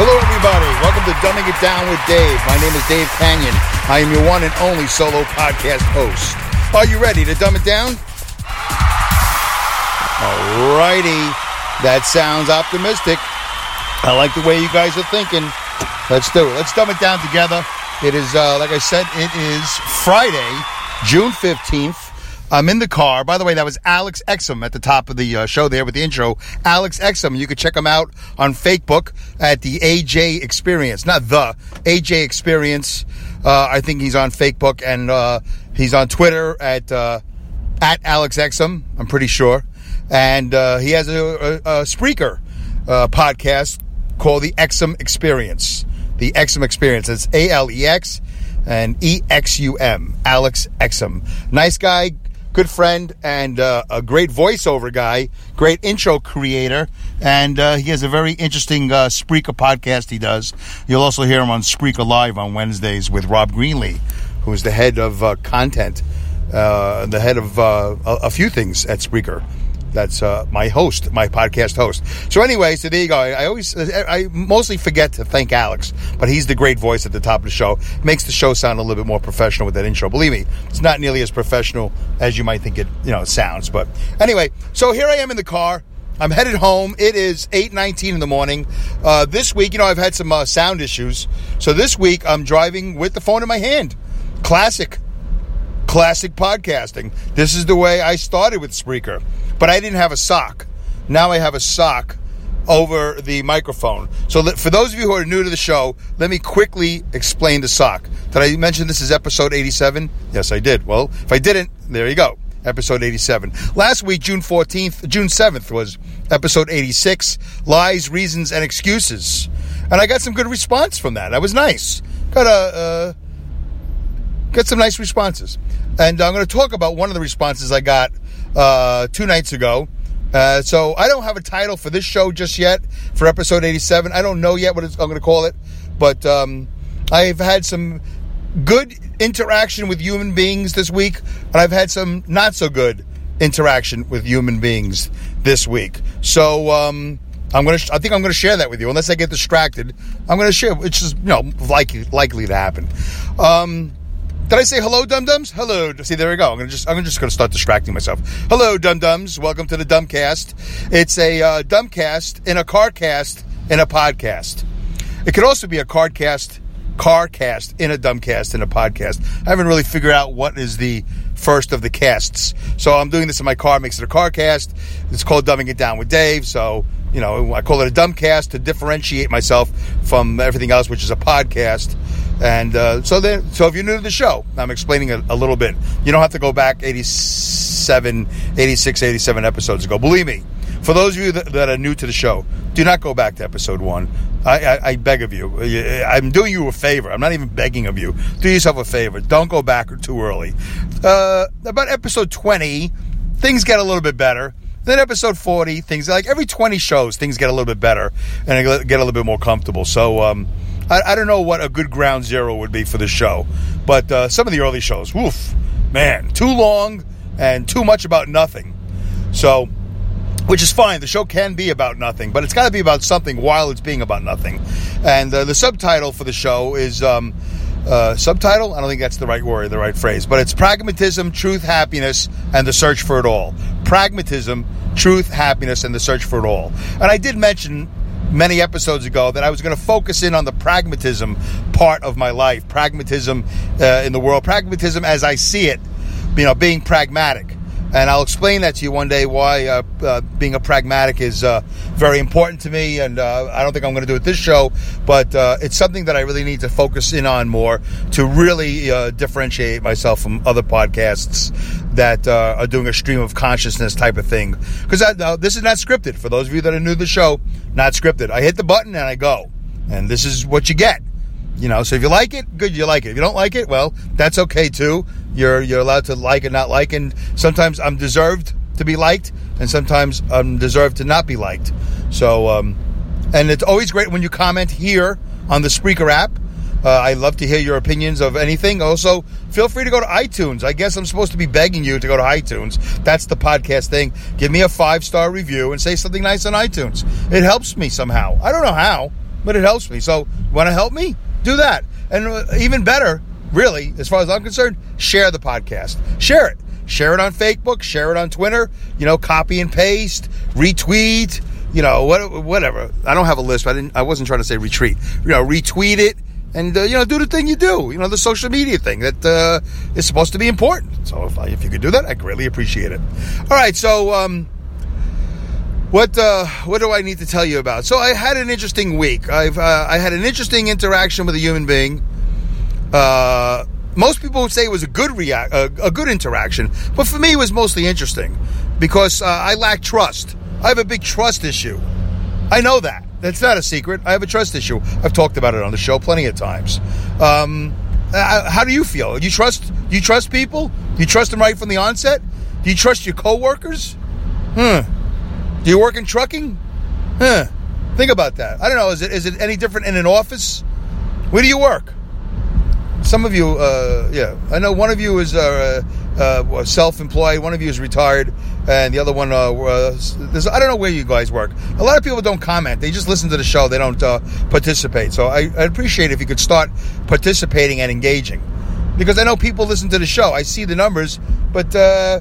Hello, everybody. Welcome to Dumbing It Down with Dave. My name is Dave Kanyan. I am your one and only solo podcast host. Are you ready to dumb it down? Alrighty. That sounds optimistic. I like the way you guys are thinking. Let's do it. Let's dumb it down together. It is, uh, like I said, it is Friday, June 15th. I'm in the car. By the way, that was Alex Exum at the top of the uh, show there with the intro. Alex Exum. You can check him out on Facebook at the AJ Experience. Not the AJ Experience. Uh, I think he's on Facebook and uh, he's on Twitter at uh, at Alex Exum. I'm pretty sure. And uh, he has a, a, a Spreaker uh, podcast called the Exum Experience. The Exum Experience. It's A L E X and E X U M. Alex Exum. Nice guy, good friend and uh, a great voiceover guy, great intro creator, and uh, he has a very interesting uh, Spreaker podcast he does. You'll also hear him on Spreaker Live on Wednesdays with Rob Greenlee, who is the head of uh, content, uh, the head of uh, a, a few things at Spreaker. That's uh, my host, my podcast host. So, anyway, so there you go. I, I always, I mostly forget to thank Alex, but he's the great voice at the top of the show. Makes the show sound a little bit more professional with that intro. Believe me, it's not nearly as professional as you might think it, you know, sounds. But anyway, so here I am in the car. I'm headed home. It is 8:19 in the morning. Uh, this week, you know, I've had some uh, sound issues. So this week, I'm driving with the phone in my hand. Classic classic podcasting. This is the way I started with Spreaker, but I didn't have a sock. Now I have a sock over the microphone. So for those of you who are new to the show, let me quickly explain the sock. Did I mention this is episode 87? Yes, I did. Well, if I didn't, there you go. Episode 87. Last week, June 14th, June 7th was episode 86, Lies, Reasons, and Excuses. And I got some good response from that. That was nice. Got a, uh, got some nice responses. And I'm going to talk about one of the responses I got uh, two nights ago. Uh, so I don't have a title for this show just yet for episode 87. I don't know yet what I'm going to call it, but um, I've had some good interaction with human beings this week, and I've had some not so good interaction with human beings this week. So um, I'm gonna, I think I'm gonna share that with you. Unless I get distracted, I'm gonna share. It's just you know likely likely to happen. Um, did I say hello, dum dums? Hello. See, there we go. I'm gonna just I'm just gonna start distracting myself. Hello, dum dums. Welcome to the Dumbcast. It's a uh, Dumbcast in a carcast in a podcast. It could also be a cardcast, carcast in a Dumbcast in a podcast. I haven't really figured out what is the first of the casts. So I'm doing this in my car. Makes it a carcast. It's called Dumbing It Down with Dave. So you know, I call it a dumbcast to differentiate myself from everything else, which is a podcast. And uh, so then, so if you're new to the show, I'm explaining a, a, little bit. You don't have to go back 87, 86, 87 episodes ago. Believe me, for those of you that, that are new to the show, do not go back to episode one. I, I, I, beg of you. I'm doing you a favor. I'm not even begging of you. Do yourself a favor. Don't go back too early. Uh, about episode 20, things get a little bit better. Then episode 40, things like every 20 shows, things get a little bit better and get a little bit more comfortable. So, um, I, I, don't know what a good ground zero would be for the show, but uh, some of the early shows, woof, man, too long and too much about nothing. So, which is fine. The show can be about nothing, but it's got to be about something while it's being about nothing. And uh, the subtitle for the show is um, uh, subtitle. I don't think that's the right word, the right phrase, but it's pragmatism, truth, happiness, and the search for it all. Pragmatism, truth, happiness, and the search for it all. And I did mention many episodes ago that I was going to focus in on the pragmatism part of my life, pragmatism uh, in the world, pragmatism as I see it, you know, being pragmatic. And I'll explain that to you one day why uh, uh, being a pragmatic is uh, very important to me. And uh, I don't think I'm going to do it this show, but uh, it's something that I really need to focus in on more to really uh, differentiate myself from other podcasts that are doing a stream of consciousness type of thing. Because this is not scripted. For those of you that are new to the show, not scripted. I hit the button and I go. And this is what you get. You know, so if you like it, good, you like it. If you don't like it, well, that's okay too. You're you're allowed to like and not like, and sometimes I'm deserved to be liked, and sometimes I'm deserved to not be liked. So, um, and it's always great when you comment here on the Spreaker app. Uh, I love to hear your opinions of anything. Also, feel free to go to iTunes. I guess I'm supposed to be begging you to go to iTunes. That's the podcast thing. Give me a five star review and say something nice on iTunes. It helps me somehow. I don't know how, but it helps me. So, want to help me? Do that. And uh, even better, really, as far as I'm concerned, share the podcast. Share it. Share it on Facebook. Share it on Twitter. You know, copy and paste, retweet. You know, what, whatever. I don't have a list. I didn't. I wasn't trying to say retreat. You know, retweet it and uh, you know do the thing you do you know the social media thing that uh, is supposed to be important so if, I, if you could do that i greatly appreciate it all right so um, what uh, what do I need to tell you about? So I had an interesting week. I've uh, I had an interesting interaction with a human being. Uh, most people would say it was a good react a, a, good interaction, but for me it was mostly interesting because uh, I lack trust. I have a big trust issue. I know that. That's not a secret. I have a trust issue. I've talked about it on the show plenty of times. Um, uh, how do you feel? You trust you trust people? Do you trust them right from the onset? Do you trust your coworkers? Hmm. Do you work in trucking? Huh. Think about that. I don't know. Is it is it any different in an office? Where do you work? Some of you, uh, yeah, I know one of you is uh, uh, self-employed, one of you is retired, and the other one, uh, I don't know where you guys work. A lot of people don't comment; they just listen to the show. They don't uh, participate. So I, would appreciate if you could start participating and engaging, because I know people listen to the show. I see the numbers, but uh,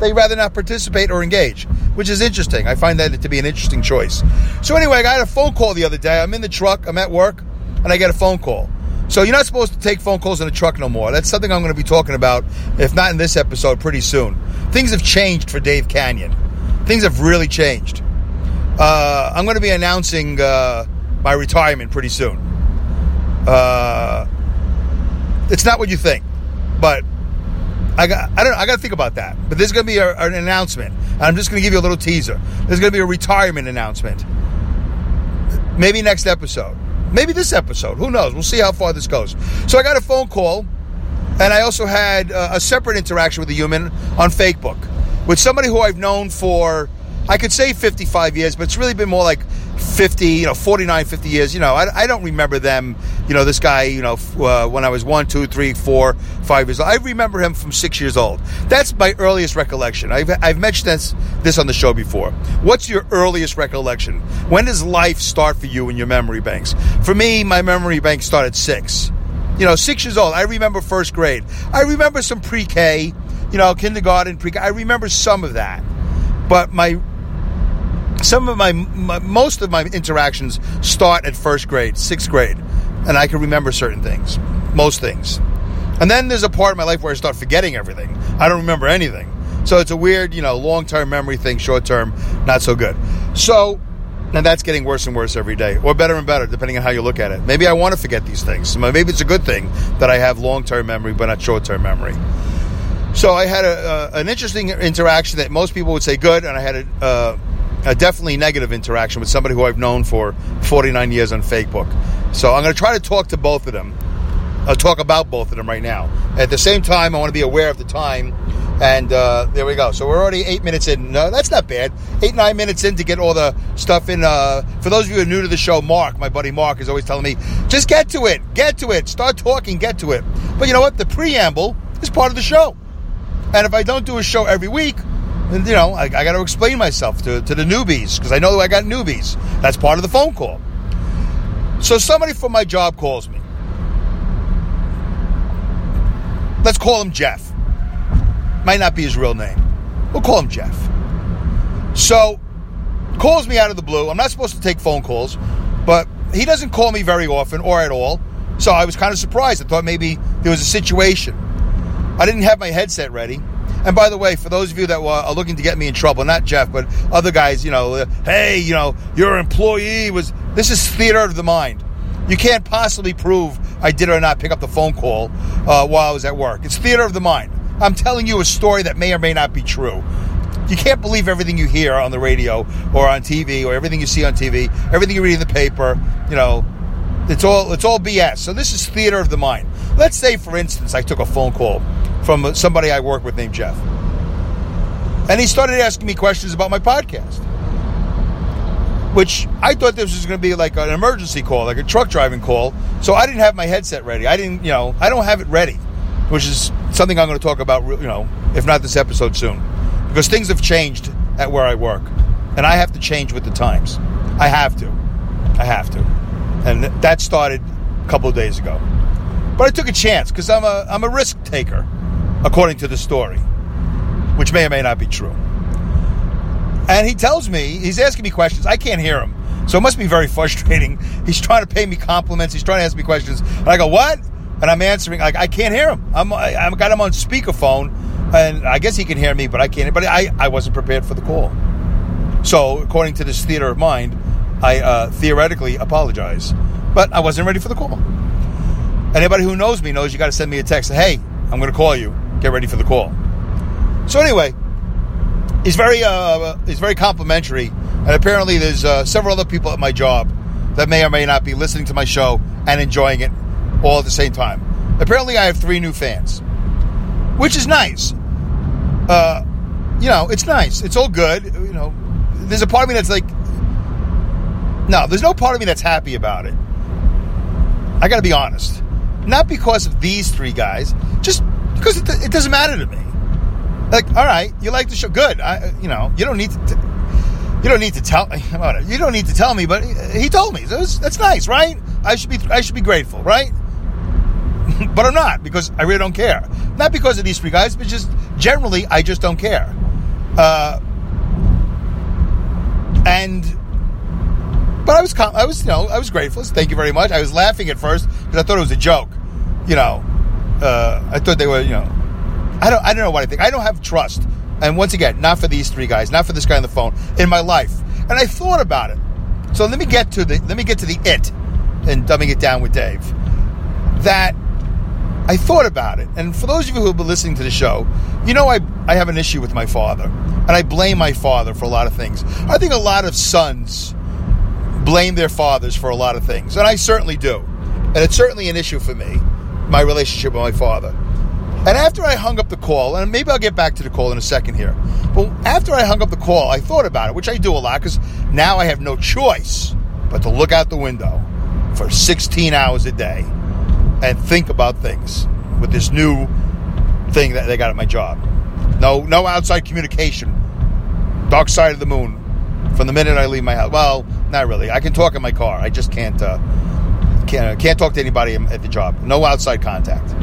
they rather not participate or engage, which is interesting. I find that to be an interesting choice. So anyway, I got a phone call the other day. I'm in the truck, I'm at work, and I get a phone call. So you're not supposed to take phone calls in a truck no more. That's something I'm going to be talking about, if not in this episode, pretty soon. Things have changed for Dave Kanyan. Things have really changed. Uh, I'm going to be announcing uh, my retirement pretty soon. Uh, it's not what you think, but I got I don't know, I got to think about that. But there's going to be a, an announcement. I'm just going to give you a little teaser. There's going to be a retirement announcement. Maybe next episode. Maybe this episode. Who knows? We'll see how far this goes. So I got a phone call, and I also had uh, a separate interaction with a human on Facebook with somebody who I've known for I could say 55 years, but it's really been more like 50, you know, 49, 50 years. You know, I, I don't remember them, you know, this guy, you know, uh, when I was one, two, three, four, five years old. I remember him from six years old. That's my earliest recollection. I've, I've mentioned this, this on the show before. What's your earliest recollection? When does life start for you in your memory banks? For me, my memory bank started six. You know, six years old. I remember first grade. I remember some pre K, you know, kindergarten, pre K. I remember some of that. But my some of my, my, most of my interactions start at first grade, sixth grade, and I can remember certain things, most things. And then there's a part of my life where I start forgetting everything. I don't remember anything. So it's a weird, you know, long term memory thing, short term, not so good. So, and that's getting worse and worse every day, or better and better, depending on how you look at it. Maybe I want to forget these things. Maybe it's a good thing that I have long term memory, but not short term memory. So I had a, an interesting interaction that most people would say good, and I had a, uh, a definitely negative interaction with somebody who I've known for 49 years on Facebook. So I'm going to try to talk to both of them. I'll talk about both of them right now. At the same time, I want to be aware of the time. And uh, there we go. So we're already eight minutes in. No, that's not bad. Eight, nine minutes in to get all the stuff in. Uh, for those of you who are new to the show, Mark, my buddy Mark, is always telling me, just get to it. Get to it. Start talking. Get to it. But you know what? The preamble is part of the show. And if I don't do a show every week, you know, I, I got to explain myself to, to the newbies because I know I got newbies. That's part of the phone call. So somebody from my job calls me. Let's call him Jeff. Might not be his real name. We'll call him Jeff. So, calls me out of the blue. I'm not supposed to take phone calls, but he doesn't call me very often or at all. So I was kind of surprised. I thought maybe there was a situation. I didn't have my headset ready. And by the way, for those of you that are looking to get me in trouble, not Jeff, but other guys, you know, hey, you know, your employee was. This is theater of the mind. You can't possibly prove I did or not pick up the phone call uh, while I was at work. It's theater of the mind. I'm telling you a story that may or may not be true. You can't believe everything you hear on the radio or on TV or everything you see on TV, everything you read in the paper. You know, It's all it's all BS. So this is theater of the mind. Let's say, for instance, I took a phone call from somebody I work with named Jeff, and he started asking me questions about my podcast. Which I thought this was going to be like an emergency call, like a truck driving call. So I didn't have my headset ready. I didn't, you know, I don't have it ready, which is something I'm going to talk about, you know, if not this episode soon, because things have changed at where I work, and I have to change with the times. I have to. I have to. And that started a couple of days ago. But I took a chance because I'm a, I'm a risk taker, according to the story, which may or may not be true. And he tells me, he's asking me questions. I can't hear him. So it must be very frustrating. He's trying to pay me compliments. He's trying to ask me questions. And I go, what? And I'm answering, like, I can't hear him. I'm, I, I've got him on speakerphone, and I guess he can hear me, but I can't. But I, I wasn't prepared for the call. So, according to this theater of mind, I uh, theoretically apologize. But I wasn't ready for the call. Anybody who knows me knows you got to send me a text. Hey, I'm going to call you. Get ready for the call. So anyway, he's very uh, he's very complimentary, and apparently there's uh, several other people at my job that may or may not be listening to my show and enjoying it all at the same time. Apparently, I have three new fans, which is nice. Uh, you know, it's nice. It's all good. You know, there's a part of me that's like, no, there's no part of me that's happy about it. I got to be honest. Not because of these three guys, just because it, it, doesn't matter to me. Like, all right, you like the show, good. I, you know, you don't need to. You don't need to tell. You don't need to tell me, but he told me. That's nice, right? I should be. I should be grateful, right? but I'm not because I really don't care. Not because of these three guys, but just generally, I just don't care. Uh, and but I was, I was, you know, I was grateful. Thank you very much. I was laughing at first because I thought it was a joke. You know, uh, I thought they were, you know, I don't, I don't know what I think. I don't have trust, and once again, not for these three guys, not for this guy on the phone in my life. And I thought about it. So let me get to the, let me get to the it, and dumbing it down with Dave. That I thought about it, and for those of you who have been listening to the show, you know I I have an issue with my father, and I blame my father for a lot of things. I think a lot of sons blame their fathers for a lot of things, and I certainly do. And it's certainly an issue for me, my relationship with my father. And after I hung up the call, and maybe I'll get back to the call in a second here, but after I hung up the call, I thought about it, which I do a lot because now I have no choice but to look out the window for 16 hours a day and think about things with this new thing that they got at my job. No, no outside communication. Dark side of the moon from the minute I leave my house. Well, not really. I can talk in my car. I just can't uh, can't can't talk to anybody at the job. No outside contact.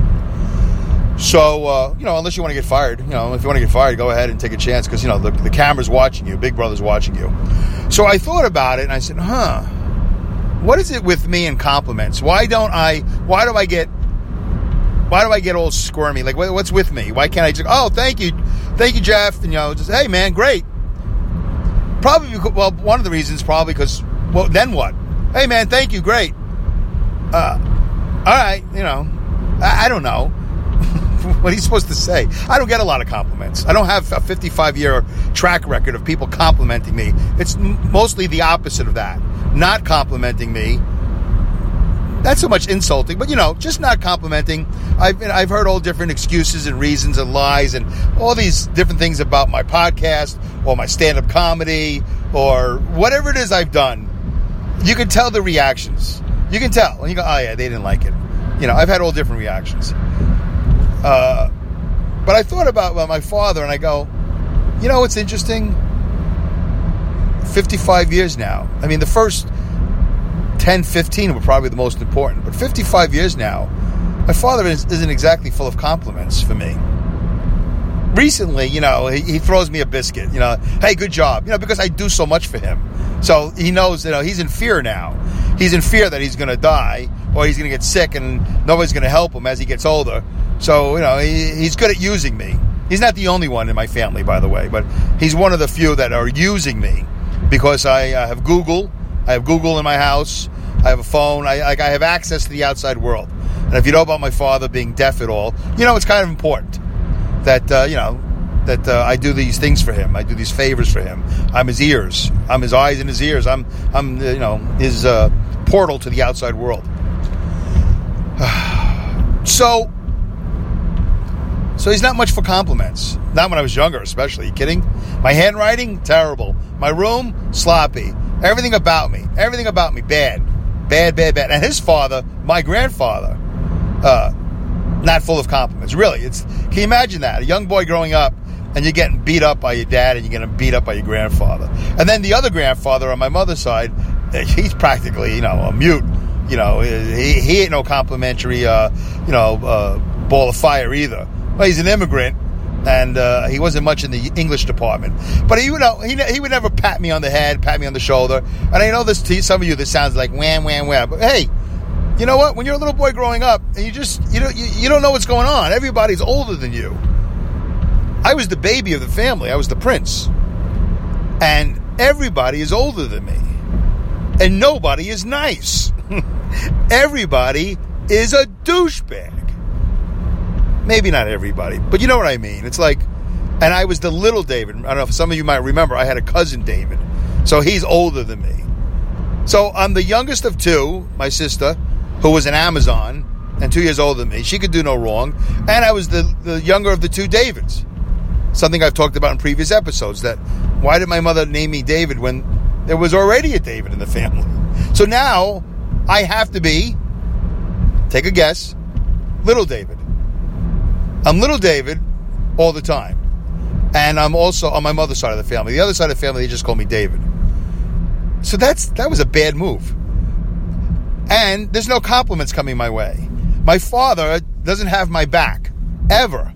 So uh, you know, unless you want to get fired, you know, if you want to get fired, go ahead and take a chance because you know the, the camera's watching you, Big Brother's watching you. So I thought about it and I said, huh, what is it with me and compliments? Why don't I? Why do I get? Why do I get all squirmy? Like, what's with me? Why can't I just? Oh, thank you, thank you, Jeff. And you know, just hey, man, great. Probably, well, one of the reasons probably because, well, then what? Hey, man, thank you, great. Uh, all right, you know, I, I don't know. what you supposed to say? I don't get a lot of compliments. I don't have a 55 year track record of people complimenting me. It's mostly the opposite of that. Not complimenting me not so much insulting, but you know, just not complimenting. I've I've heard all different excuses and reasons and lies and all these different things about my podcast or my stand-up comedy or whatever it is I've done. You can tell the reactions. You can tell, and you go, "Oh yeah, they didn't like it." You know, I've had all different reactions. Uh, but I thought about my father, and I go, you know, what's interesting. 55 years now. I mean, the first 10, 15 were probably the most important. But 55 years now, my father is, not exactly full of compliments for me. Recently, you know, he, he, throws me a biscuit, you know, hey, good job, you know, because I do so much for him. So he knows, you know, he's in fear now. He's in fear that he's going to die or he's going to get sick and nobody's going to help him as he gets older. So, you know, he, he's good at using me. He's not the only one in my family, by the way, but he's one of the few that are using me because I uh, have Google I have Google in my house. I have a phone. I like I have access to the outside world. And if you know about my father being deaf at all, you know it's kind of important that uh, you know that uh, I do these things for him. I do these favors for him. I'm his ears. I'm his eyes and his ears. I'm I'm you know his uh, portal to the outside world. So, so he's not much for compliments. Not when I was younger, especially. Kidding? My handwriting, terrible. My room, sloppy. Everything about me, everything about me, bad, bad, bad, bad. And his father, my grandfather, uh, not full of compliments. Really, it's. Can you imagine that? A young boy growing up, and you're getting beat up by your dad, and you're getting beat up by your grandfather. And then the other grandfather on my mother's side, he's practically, you know, a mute. You know, he, he ain't no complimentary, uh, you know, uh, ball of fire either. Well, he's an immigrant, and uh, he wasn't much in the English department. But he, you know, he, he would never pat me on the head, pat me on the shoulder. And I know this to some of you, this sounds like wham, wham, wham. But hey, you know what? When you're a little boy growing up, and you just you don't you, you don't know what's going on. Everybody's older than you. I was the baby of the family. I was the prince, and everybody is older than me, and nobody is nice. everybody is a douchebag. Maybe not everybody, but you know what I mean. It's like, and I was the little David. I don't know if some of you might remember. I had a cousin David, so he's older than me. So I'm the youngest of two. My sister, who was an Amazon and two years older than me, she could do no wrong. And I was the, the younger of the two Davids. Something I've talked about in previous episodes. That why did my mother name me David when there was already a David in the family? So now I have to be. Take a guess. Little David. I'm little David all the time. And I'm also on my mother's side of the family. The other side of the family, they just call me David. So that's that was a bad move. And there's no compliments coming my way. My father doesn't have my back. Ever.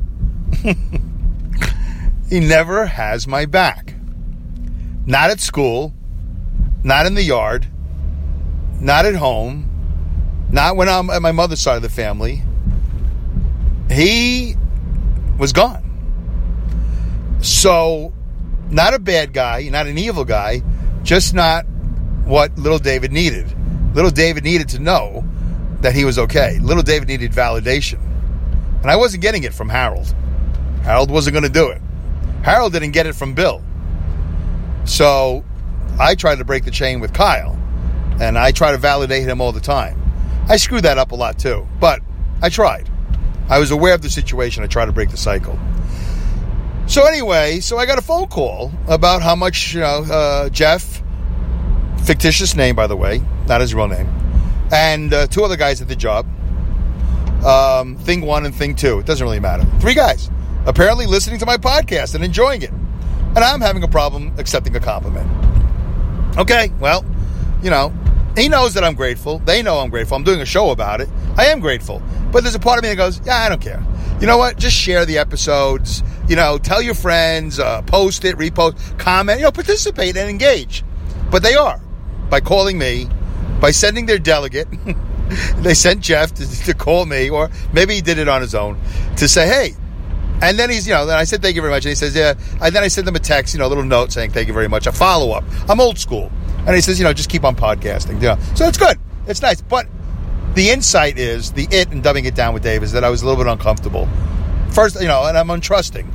he never has my back. Not at school, not in the yard, not at home, not when I'm at my mother's side of the family. He was gone. So, not a bad guy, not an evil guy, just not what little David needed. Little David needed to know that he was okay. Little David needed validation. And I wasn't getting it from Harold. Harold wasn't going to do it. Harold didn't get it from Bill. So I tried to break the chain with Kyle. And I try to validate him all the time. I screwed that up a lot too. But I tried. I was aware of the situation. I tried to break the cycle. So anyway, so I got a phone call about how much you know uh, Jeff, fictitious name by the way, not his real name, and uh, two other guys at the job. Um, thing one and thing two. It doesn't really matter. Three guys apparently listening to my podcast and enjoying it, and I'm having a problem accepting a compliment. Okay, well, you know, he knows that I'm grateful. They know I'm grateful. I'm doing a show about it. I am grateful. But there's a part of me that goes, yeah, I don't care. You know what? Just share the episodes. You know, tell your friends, uh, post it, repost, comment, you know, participate and engage. But they are by calling me, by sending their delegate. they sent Jeff to, to call me, or maybe he did it on his own, to say, hey, and then he's, you know, then I said, thank you very much. And he says, yeah. And then I sent them a text, you know, a little note saying, thank you very much, a follow up. I'm old school. And he says, you know, just keep on podcasting. You know. So it's good. It's nice. But the insight is, the it and dumbing it down with Dave is that I was a little bit uncomfortable. First, you know, and I'm untrusting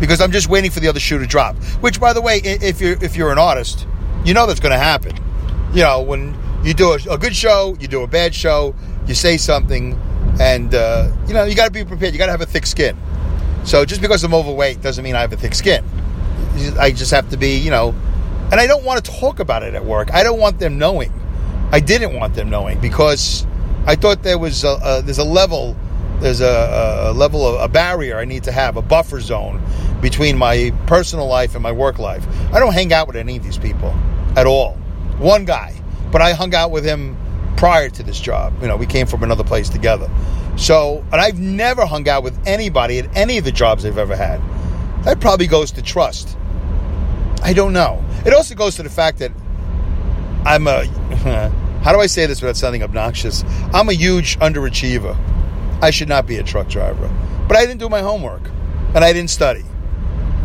because I'm just waiting for the other shoe to drop. Which, by the way, if you're, if you're an artist, you know that's going to happen. You know, when you do a, a, good show, you do a bad show, you say something, and, uh, you know, you got to be prepared. You got to have a thick skin. So just because I'm overweight doesn't mean I have a thick skin. I just have to be, you know, and I don't want to talk about it at work. I don't want them knowing. I didn't want them knowing because I thought there was a, a there's a level there's a, a level of a barrier I need to have a buffer zone between my personal life and my work life. I don't hang out with any of these people at all. One guy, but I hung out with him prior to this job. You know, we came from another place together. So, and I've never hung out with anybody at any of the jobs I've ever had. That probably goes to trust. I don't know. It also goes to the fact that I'm a. How do I say this without sounding obnoxious? I'm a huge underachiever. I should not be a truck driver. But I didn't do my homework. And I didn't study.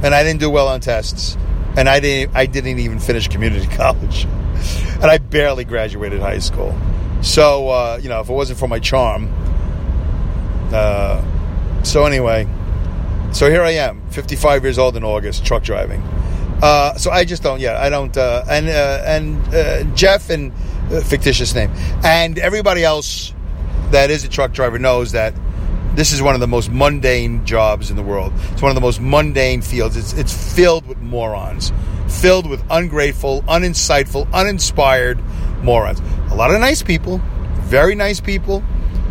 And I didn't do well on tests. And I didn't I didn't even finish community college. And I barely graduated high school. So uh, you know, if it wasn't for my charm. Uh, so anyway, so here I am, 55 years old in August, truck driving. Uh, so I just don't. Yeah, I don't. Uh, and uh, and uh, Jeff and fictitious name, and everybody else that is a truck driver knows that this is one of the most mundane jobs in the world. It's one of the most mundane fields. It's, it's filled with morons, filled with ungrateful, uninsightful, uninspired morons. A lot of nice people, very nice people,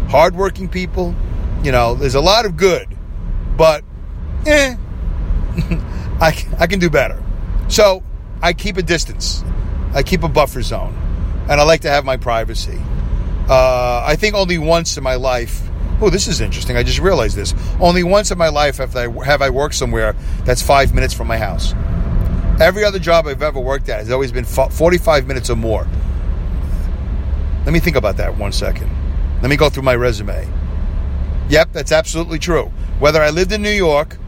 hardworking people. You know, there's a lot of good, but eh, I, I can do better. So I keep a distance. I keep a buffer zone, and I like to have my privacy. Uh, I think only once in my life oh, this is interesting. I just realized this. Only once in my life have I, have I worked somewhere that's five minutes from my house. Every other job I've ever worked at has always been 45 minutes or more. Let me think about that one second. Let me go through my resume. Yep, that's absolutely true. Whether I lived in New York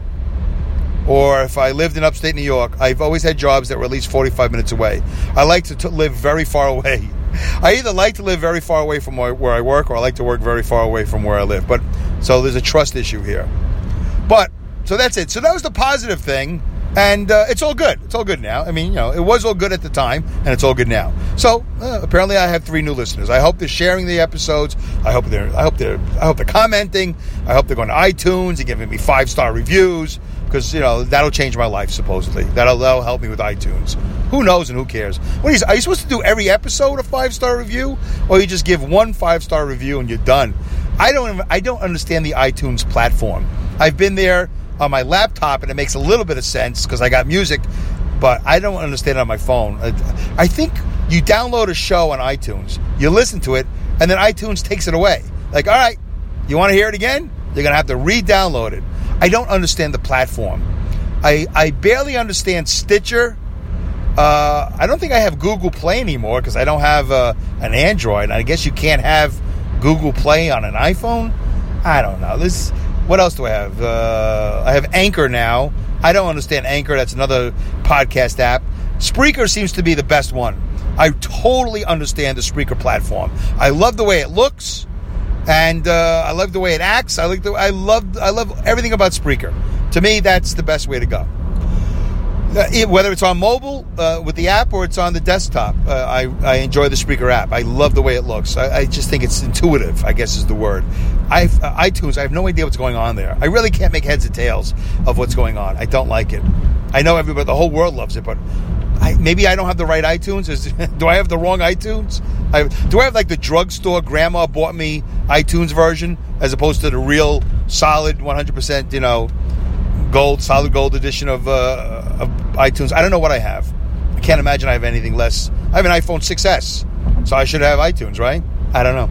or if I lived in upstate New York, I've always had jobs that were at least 45 minutes away. I like to t- live very far away. I either like to live very far away from where I work or I like to work very far away from where I live. But so there's a trust issue here. But so that's it. So that was the positive thing. And uh, it's all good. It's all good now. I mean, you know, it was all good at the time, and it's all good now. So uh, apparently, I have three new listeners. I hope they're sharing the episodes. I hope they're. I hope they're. I hope they're commenting. I hope they're going to iTunes and giving me five star reviews because you know that'll change my life. Supposedly, that'll, that'll help me with iTunes. Who knows and who cares? What is? Are you supposed to do every episode a five star review, or you just give one five star review and you're done? I don't. I don't understand the iTunes platform. I've been there on my laptop, and it makes a little bit of sense because I got music, but I don't understand it on my phone. I think you download a show on iTunes, you listen to it, and then iTunes takes it away. Like, all right, you want to hear it again? You're gonna have to re-download it. I don't understand the platform. I, I barely understand Stitcher. Uh, I don't think I have Google Play anymore because I don't have uh, an Android. I guess you can't have Google Play on an iPhone. I don't know. This. What else do I have? Uh, I have Anchor now. I don't understand Anchor. That's another podcast app. Spreaker seems to be the best one. I totally understand the Spreaker platform. I love the way it looks and uh, I love the way it acts. I like the I love I love everything about Spreaker. To me, that's the best way to go. Uh, it, whether it's on mobile uh, with the app or it's on the desktop, uh, I, I enjoy the Spreaker app. I love the way it looks. I, I just think it's intuitive. I guess is the word. I uh, iTunes. I have no idea what's going on there. I really can't make heads or tails of what's going on. I don't like it. I know everybody, the whole world loves it, but I, maybe I don't have the right iTunes. Is, do I have the wrong iTunes? I, do I have like the drugstore grandma bought me iTunes version as opposed to the real solid 100% you know gold solid gold edition of, uh, of iTunes? I don't know what I have. I can't imagine I have anything less. I have an iPhone 6s, so I should have iTunes, right? I don't know.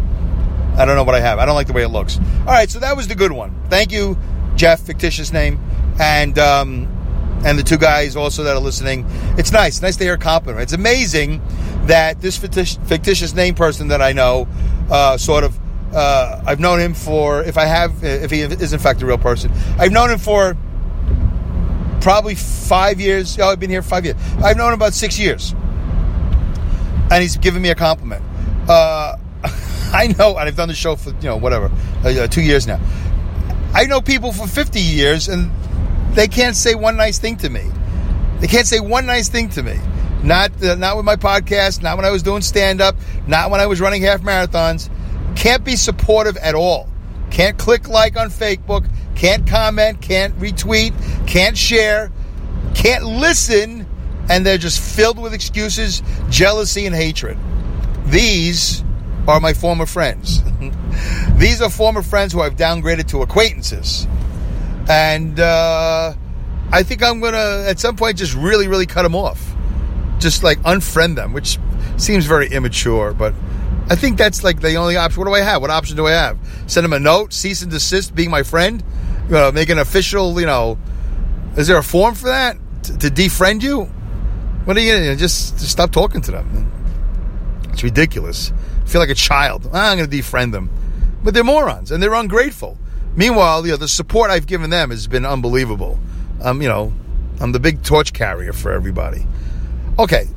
I don't know what I have. I don't like the way it looks. All right, so that was the good one. Thank you, Jeff, fictitious name, and um, and the two guys also that are listening. It's nice, nice to hear compliment. It's amazing that this fictitious, fictitious name person that I know, uh, sort of, uh, I've known him for, if I have, if he is in fact a real person, I've known him for probably five years. Oh, I've been here five years. I've known him about six years, and he's given me a compliment. Uh, I know, and I've done the show for you know whatever, uh, two years now. I know people for fifty years, and they can't say one nice thing to me. They can't say one nice thing to me. Not uh, not with my podcast, not when I was doing stand up, not when I was running half marathons. Can't be supportive at all. Can't click like on Facebook, can't comment, can't retweet, can't share, can't listen, and they're just filled with excuses, jealousy, and hatred. These are my former friends. These are former friends who I've downgraded to acquaintances and uh, I think I'm gonna at some point just really, really cut them off, just like unfriend them, which seems very immature, but I think that's like the only option. What do I have? What option do I have? Send them a note, cease and desist, being my friend, know, make an official. You know, is there a form for that to, to defriend you? What are you gonna just, just stop talking to them? It's ridiculous. I feel like a child. Ah, I'm gonna defriend them, but they're morons and they're ungrateful. Meanwhile, you know, the support I've given them has been unbelievable. Um, you know, I'm the big torch carrier for everybody. Okay,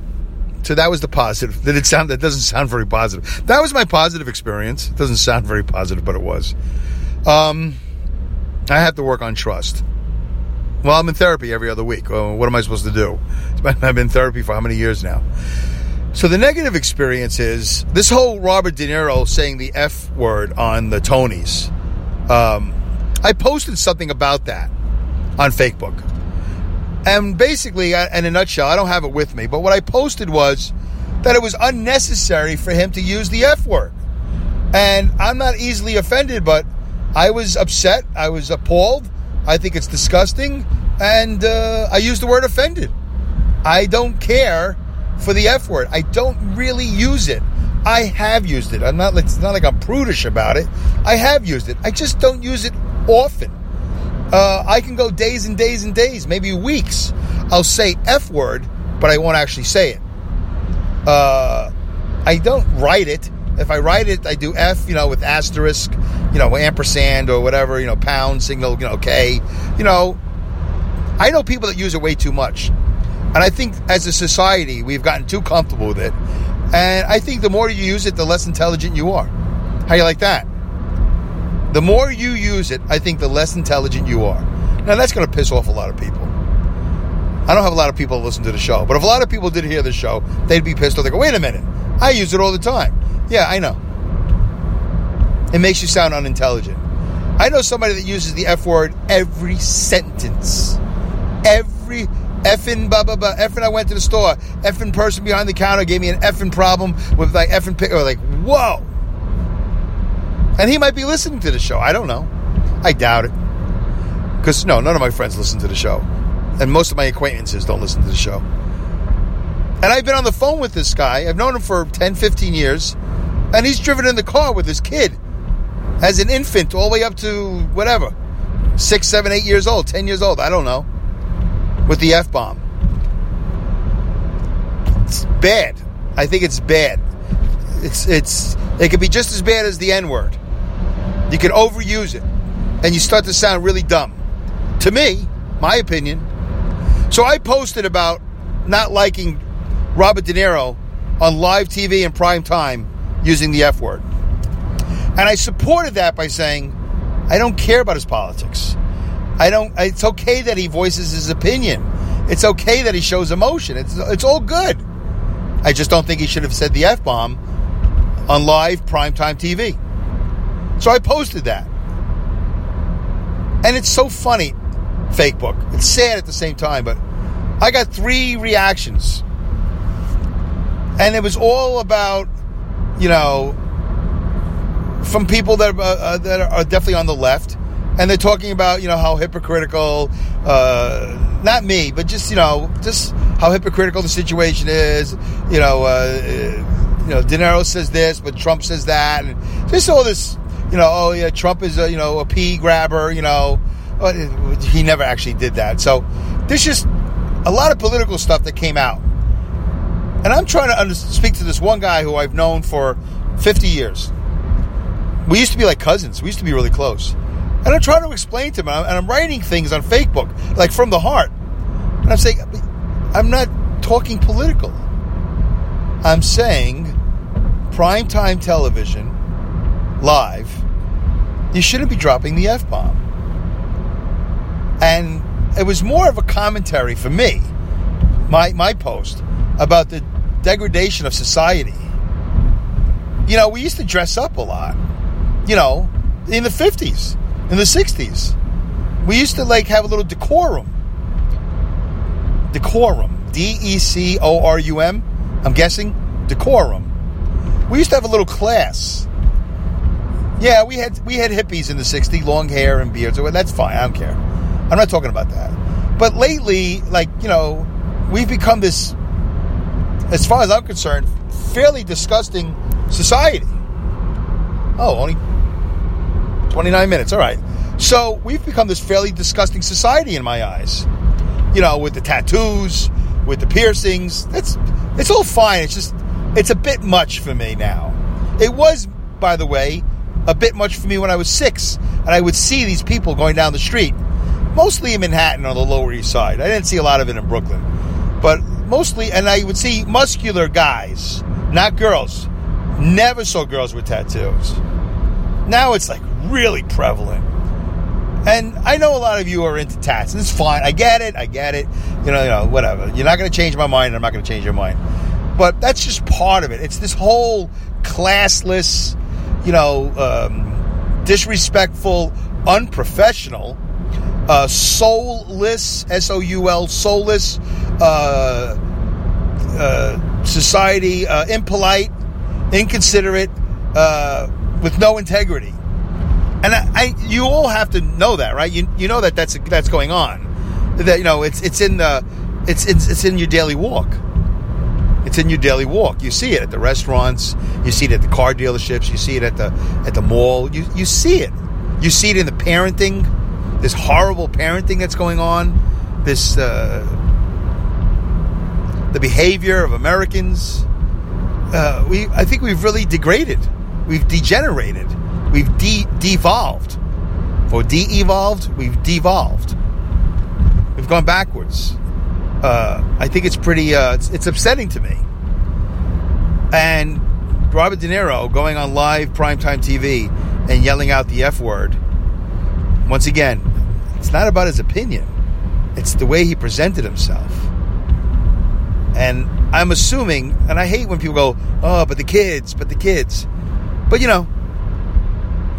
so that was the positive. Did it sound? That doesn't sound very positive. That was my positive experience. It doesn't sound very positive, but it was. Um, I have to work on trust. Well, I'm in therapy every other week. Well, what am I supposed to do? I've been in therapy for how many years now? So the negative experience is this whole Robert De Niro saying the F word on the Tonys. Um, I posted something about that on Facebook. And basically, in a nutshell, I don't have it with me, but what I posted was that it was unnecessary for him to use the F word. And I'm not easily offended, but I was upset. I was appalled. I think it's disgusting. And uh, I used the word offended. I don't care for the F word. I don't really use it. I have used it. I'm not. It's not like I'm prudish about it. I have used it. I just don't use it often. Uh, I can go days and days and days, maybe weeks. I'll say F word, but I won't actually say it. Uh, I don't write it. If I write it, I do F, you know, with asterisk, you know, ampersand or whatever, you know, pound signal, you know, K. You know, I know people that use it way too much. And I think as a society, we've gotten too comfortable with it. And I think the more you use it, the less intelligent you are. How you like that? The more you use it, I think the less intelligent you are. Now that's going to piss off a lot of people. I don't have a lot of people that listen to the show, but if a lot of people did hear the show, they'd be pissed off. They go, "Wait a minute, I use it all the time." Yeah, I know. It makes you sound unintelligent. I know somebody that uses the F word every sentence. Every effing blah blah blah. Effing I went to the store. Effing person behind the counter gave me an effing problem with like effing pick. Like, whoa. And he might be listening to the show. I don't know. I doubt it. Because no, none of my friends listen to the show, and most of my acquaintances don't listen to the show. And I've been on the phone with this guy. I've known him for 10, 15 years, and he's driven in the car with his kid as an infant, all the way up to whatever, six, seven, eight years old, ten years old. I don't know with the F bomb. It's bad. I think it's bad. It's it's it could be just as bad as the N word. You can overuse it and you start to sound really dumb. To me, my opinion. So I posted about not liking Robert De Niro on live TV in prime time using the F word. And I supported that by saying, I don't care about his politics. I don't. It's okay that he voices his opinion. It's okay that he shows emotion. It's it's all good. I just don't think he should have said the f bomb on live primetime TV. So I posted that, and it's so funny. Fake book. It's sad at the same time, but I got three reactions, and it was all about, you know, from people that uh, uh, that are definitely on the left and they're talking about you know how hypocritical uh, not me but just you know just how hypocritical the situation is you know uh, you know De Niro says this but Trump says that and just all this you know oh yeah Trump is a you know a pee grabber you know. Uh, he never actually did that. So there's just a lot of political stuff that came out. And I'm trying to under- speak to this one guy who I've known for 50 years. We used to be like cousins. We used to be really close. And I'm trying to explain to him, and I'm writing things on Facebook, like from the heart. And I'm saying, I'm not talking political. I'm saying primetime television, live, you shouldn't be dropping the F bomb. And it was more of a commentary for me, my, my post, about the degradation of society. You know, we used to dress up a lot, you know, in the 50s in the 60s. We used to like have a little decorum. Decorum. D E C O R U M. I'm guessing. Decorum. We used to have a little class. Yeah, we had we had hippies in the 60s, long hair and beards. That's fine. I don't care. I'm not talking about that. But lately, like, you know, we've become this, as far as I'm concerned, fairly disgusting society. Oh, only 29 minutes. All right. So we've become this fairly disgusting society in my eyes. You know, with the tattoos, with the piercings. That's it's all fine. It's just it's a bit much for me now. It was, by the way, a bit much for me when I was six, and I would see these people going down the street, mostly in Manhattan on the Lower East Side. I didn't see a lot of it in Brooklyn, but mostly, and I would see muscular guys, not girls. Never saw girls with tattoos. Now it's like really prevalent. And I know a lot of you are into tats, it's fine. I get it. I get it. You know, you know, whatever. You're not going to change my mind. I'm not going to change your mind. But that's just part of it. It's this whole classless, you know, um, disrespectful, unprofessional, uh, soulless, S O U L, soulless uh, uh, society, uh, impolite, inconsiderate, uh, with no integrity. And I, I, you all have to know that, right? You, you know that that's that's going on. That you know it's it's in the it's it's, it's in your daily walk. It's in your daily walk. You see it at the restaurants. You see it at the car dealerships. You see it at the at the mall. You you see it. You see it in the parenting. This horrible parenting that's going on. This uh, the behavior of Americans. Uh, we I think we've really degraded. We've degenerated. We've de- devolved. Or de-evolved. We've devolved. We've gone backwards. Uh, I think it's pretty. Uh, it's, it's upsetting to me. And Robert De Niro going on live primetime TV and yelling out the F word. Once again, it's not about his opinion. It's the way he presented himself. And I'm assuming, and I hate when people go, oh, but the kids, but the kids. But you know,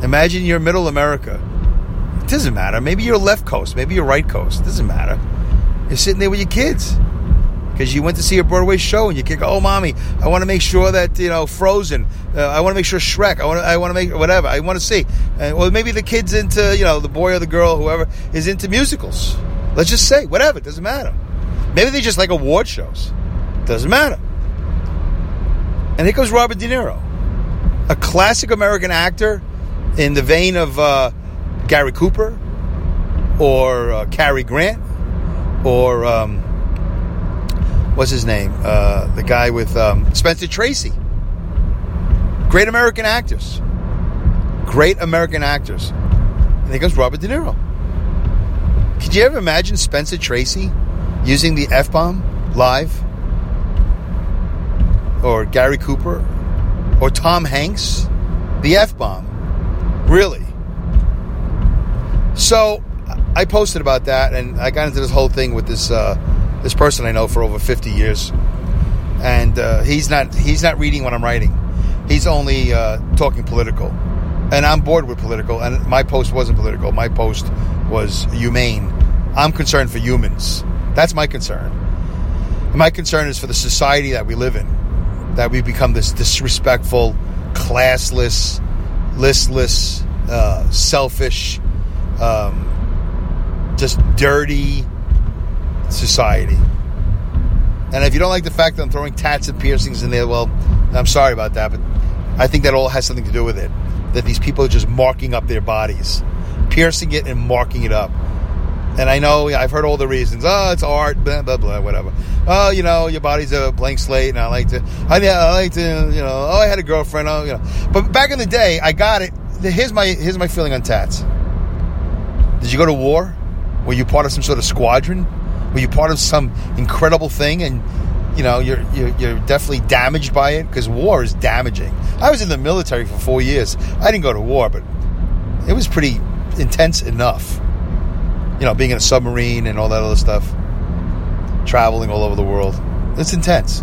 imagine you're middle America. It doesn't matter. Maybe you're left coast, maybe you're right coast. It doesn't matter. You're sitting there with your kids because you went to see a Broadway show and you kick, oh, mommy, I want to make sure that, you know, Frozen, uh, I want to make sure Shrek, I want to, I want to make whatever, I want to see. And, well, maybe the kid's into, you know, the boy or the girl, whoever, is into musicals. Let's just say, whatever, it doesn't matter. Maybe they just like award shows. Doesn't matter. And here comes Robert De Niro, a classic American actor in the vein of uh, Gary Cooper or uh, Cary Grant or um, what's his name? Uh, the guy with um, Spencer Tracy. Great American actors. Great American actors. And here comes Robert De Niro. Could you ever imagine Spencer Tracy using the F bomb live? Or Gary Cooper? Or Tom Hanks? The F bomb. Really? So I posted about that, and I got into this whole thing with this uh, this person I know for over fifty years, and uh, he's not he's not reading what I'm writing. He's only uh, talking political, and I'm bored with political. And my post wasn't political. My post was humane. I'm concerned for humans. That's my concern. my concern is for the society that we live in, that we become this disrespectful, classless, listless, uh, selfish. Um, just dirty society. And if you don't like the fact that I'm throwing tats and piercings in there, well, I'm sorry about that, but I think that all has something to do with it. That these people are just marking up their bodies, piercing it and marking it up. And I know I've heard all the reasons. Oh, it's art, blah blah blah, whatever. Oh, you know, your body's a blank slate, and I like to, I, I like to, you know. Oh, I had a girlfriend. Oh, you know. But back in the day, I got it. Here's my here's my feeling on tats. Did you go to war? Were you part of some sort of squadron? Were you part of some incredible thing? And you know, you're you're, you're definitely damaged by it because war is damaging. I was in the military for four years. I didn't go to war, but it was pretty intense enough. You know, being in a submarine and all that other stuff, traveling all over the world. It's intense.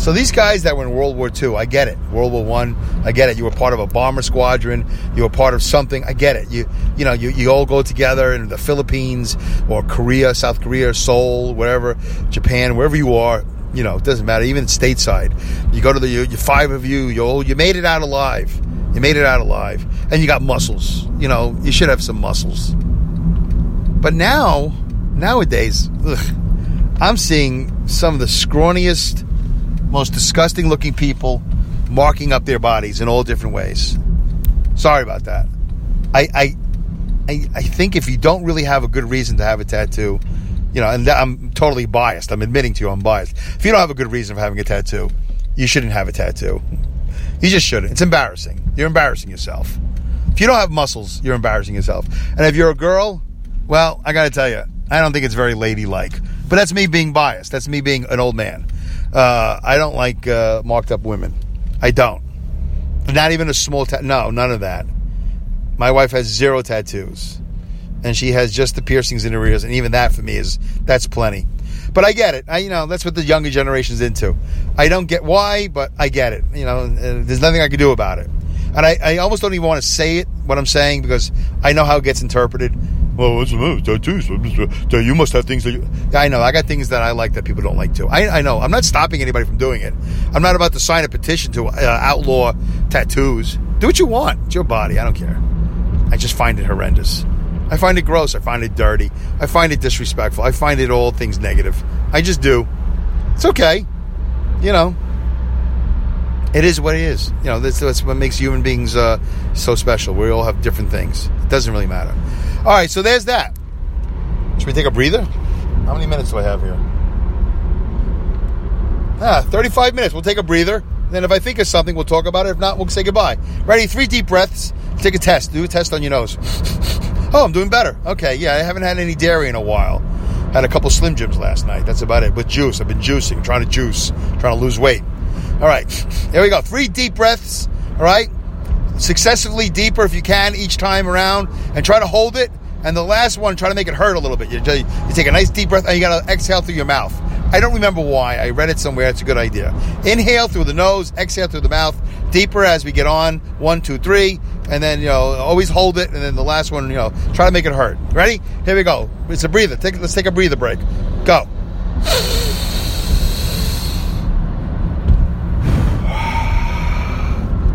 So these guys that were in World War II, I get it. World War One, I, I get it. You were part of a bomber squadron. You were part of something. I get it. You you know you, you all go together in the Philippines or Korea, South Korea, Seoul, wherever, Japan, wherever you are. You know, it doesn't matter. Even stateside, you go to the you, you five of you. You all, you made it out alive. You made it out alive, and you got muscles. You know, you should have some muscles. But now, nowadays, ugh, I'm seeing some of the scrawniest most disgusting looking people marking up their bodies in all different ways. Sorry about that. I, I, I, I think if you don't really have a good reason to have a tattoo, you know, and I'm totally biased. I'm admitting to you I'm biased. If you don't have a good reason for having a tattoo, you shouldn't have a tattoo. You just shouldn't. It's embarrassing. You're embarrassing yourself. If you don't have muscles, you're embarrassing yourself. And if you're a girl, well, I got to tell you, I don't think it's very ladylike. But that's me being biased. That's me being an old man. Uh, I don't like uh, marked up women. I don't. Not even a small tattoo. No, none of that. My wife has zero tattoos, and she has just the piercings in her ears, and even that for me is that's plenty. But I get it. I, you know, that's what the younger generation's into. I don't get why, but I get it. You know, there's nothing I can do about it. and I, I almost don't even want to say it what I'm saying because I know how it gets interpreted. Well, what's the tattoos? You must have things that you. I know. I got things that I like that people don't like too. I, I know. I'm not stopping anybody from doing it. I'm not about to sign a petition to uh, outlaw tattoos. Do what you want. It's your body. I don't care. I just find it horrendous. I find it gross. I find it dirty. I find it disrespectful. I find it all things negative. I just do. It's okay. You know, it is what it is. You know, that's, that's what makes human beings uh, so special. We all have different things. It doesn't really matter. All right, so there's that. Should we take a breather? How many minutes do I have here? Ah, 35 minutes. We'll take a breather. Then if I think of something, we'll talk about it. If not, we'll say goodbye. Ready? Three deep breaths. Take a test. Do a test on your nose. oh, I'm doing better. Okay, yeah, I haven't had any dairy in a while. Had a couple Slim Jims last night. That's about it. With juice. I've been juicing, trying to juice, trying to lose weight. All right, here we go. Three deep breaths. All right, successively deeper if you can each time around, and try to hold it. And the last one, try to make it hurt a little bit. You, you take a nice deep breath, and you got to exhale through your mouth. I don't remember why. I read it somewhere. It's a good idea. Inhale through the nose, exhale through the mouth. Deeper as we get on. One, two, three, and then you know always hold it. And then the last one, you know, try to make it hurt. Ready? Here we go. It's a breather. Take, let's take a breather break. Go.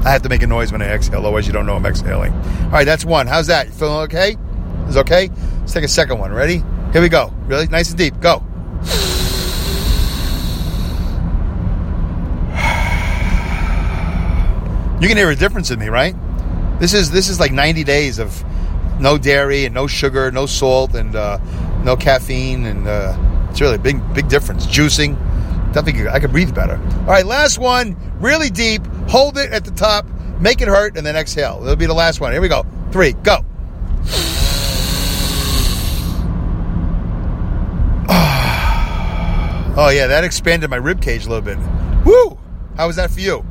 I have to make a noise when I exhale, otherwise you don't know I'm exhaling. All right, that's one. How's that? You feeling okay? Is okay? Let's take a second one. Ready? Here we go. Really nice and deep. Go. You can hear a difference in me, right? This is this is like 90 days of no dairy and no sugar, no salt, and uh, no caffeine, and uh, it's really a big big difference. Juicing, definitely I could breathe better. All right, last one, really deep. Hold it at the top, make it hurt, and then exhale. It'll be the last one. Here we go. Three, go. Oh yeah, that expanded my rib cage a little bit. Woo! How was that for you?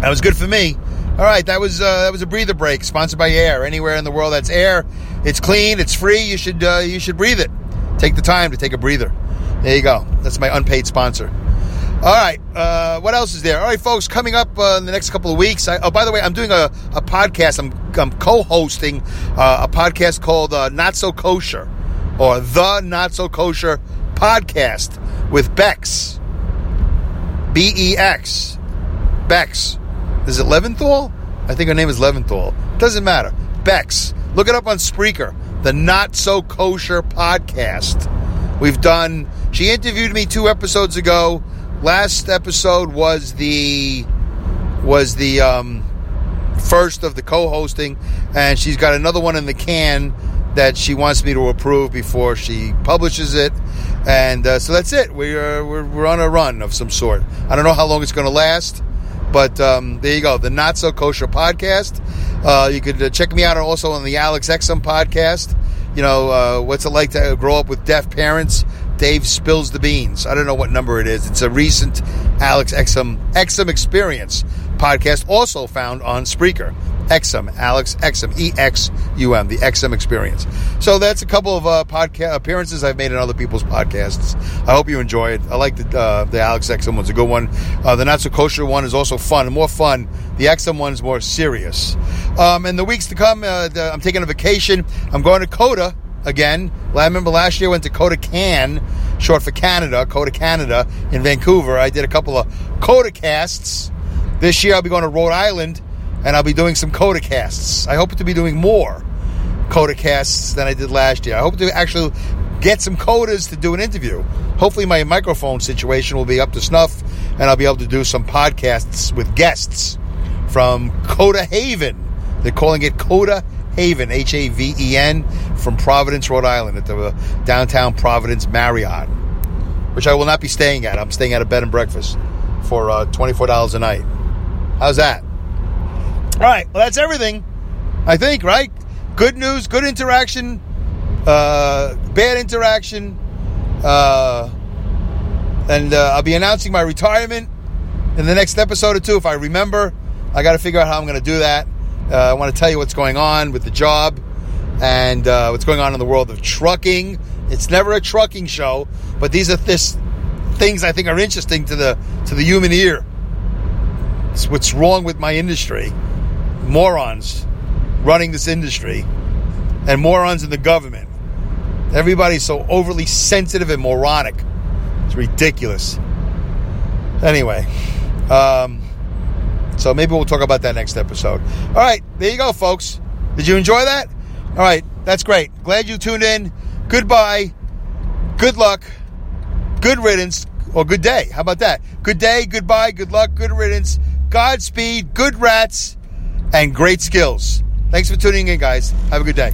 That was good for me. All right, that was uh, that was a breather break, sponsored by Air. Anywhere in the world that's Air, it's clean, it's free. You should uh, you should breathe it. Take the time to take a breather. There you go. That's my unpaid sponsor. All right, uh, what else is there? All right, folks, coming up uh, in the next couple of weeks. I, oh, by the way, I'm doing a, a podcast. I'm, I'm co-hosting uh, a podcast called uh, Not So Kosher, or the Not So Kosher podcast with Bex, B E X, Bex. Is it Leventhal? I think her name is Leventhal. Doesn't matter. Bex. Look it up on Spreaker. The Not So Kosher podcast. We've done. She interviewed me two episodes ago. Last episode was the was the um, first of the co-hosting, and she's got another one in the can that she wants me to approve before she publishes it. And uh, so that's it. We are we're, we're on a run of some sort. I don't know how long it's going to last, but um, there you go. The Not So Kosher podcast. Uh, you could uh, check me out also on the Alex Exum podcast. You know, uh, what's it like to grow up with deaf parents? Dave spills the beans. I don't know what number it is. It's a recent Alex Exum Exum experience podcast, also found on Spreaker. Exum, Alex Exum, E X U M, the Exum Experience. So that's a couple of uh, podcast appearances I've made in other people's podcasts. I hope you enjoy it. I like the uh, the Alex Exum one's a good one. Uh, the Not So Kosher one is also fun, more fun. The Exum one is more serious. Um, and the weeks to come, uh, the, I'm taking a vacation. I'm going to Coda again. I remember last year I went to Coda Can, short for Canada, Coda Canada in Vancouver. I did a couple of Coda casts. This year I'll be going to Rhode Island and I'll be doing some Coda casts. I hope to be doing more Coda casts than I did last year. I hope to actually get some codas to do an interview. Hopefully, my microphone situation will be up to snuff, and I'll be able to do some podcasts with guests from Coda Haven. They're calling it Coda Haven, H A V E N, from Providence, Rhode Island, at the downtown Providence Marriott, which I will not be staying at. I'm staying at a bed and breakfast for uh, $24 a night. How's that? All right, well, that's everything, I think, right? Good news, good interaction, uh, bad interaction, uh, and uh, I'll be announcing my retirement in the next episode or two if I remember. I got to figure out how I'm going to do that. Uh, I want to tell you what's going on with the job and uh, what's going on in the world of trucking. It's never a trucking show, but these are this things I think are interesting to the to the human ear. It's what's wrong with my industry morons running this industry and morons in the government. Everybody's so overly sensitive and moronic. It's ridiculous. Anyway, um, so maybe we'll talk about that next episode. All right, there you go, folks. Did you enjoy that? All right, that's great. Glad you tuned in. Goodbye. Good luck. Good riddance. Or good day. How about that? Good day, goodbye, good luck, good riddance, Godspeed, good rats, and great skills. Thanks for tuning in, guys. Have a good day.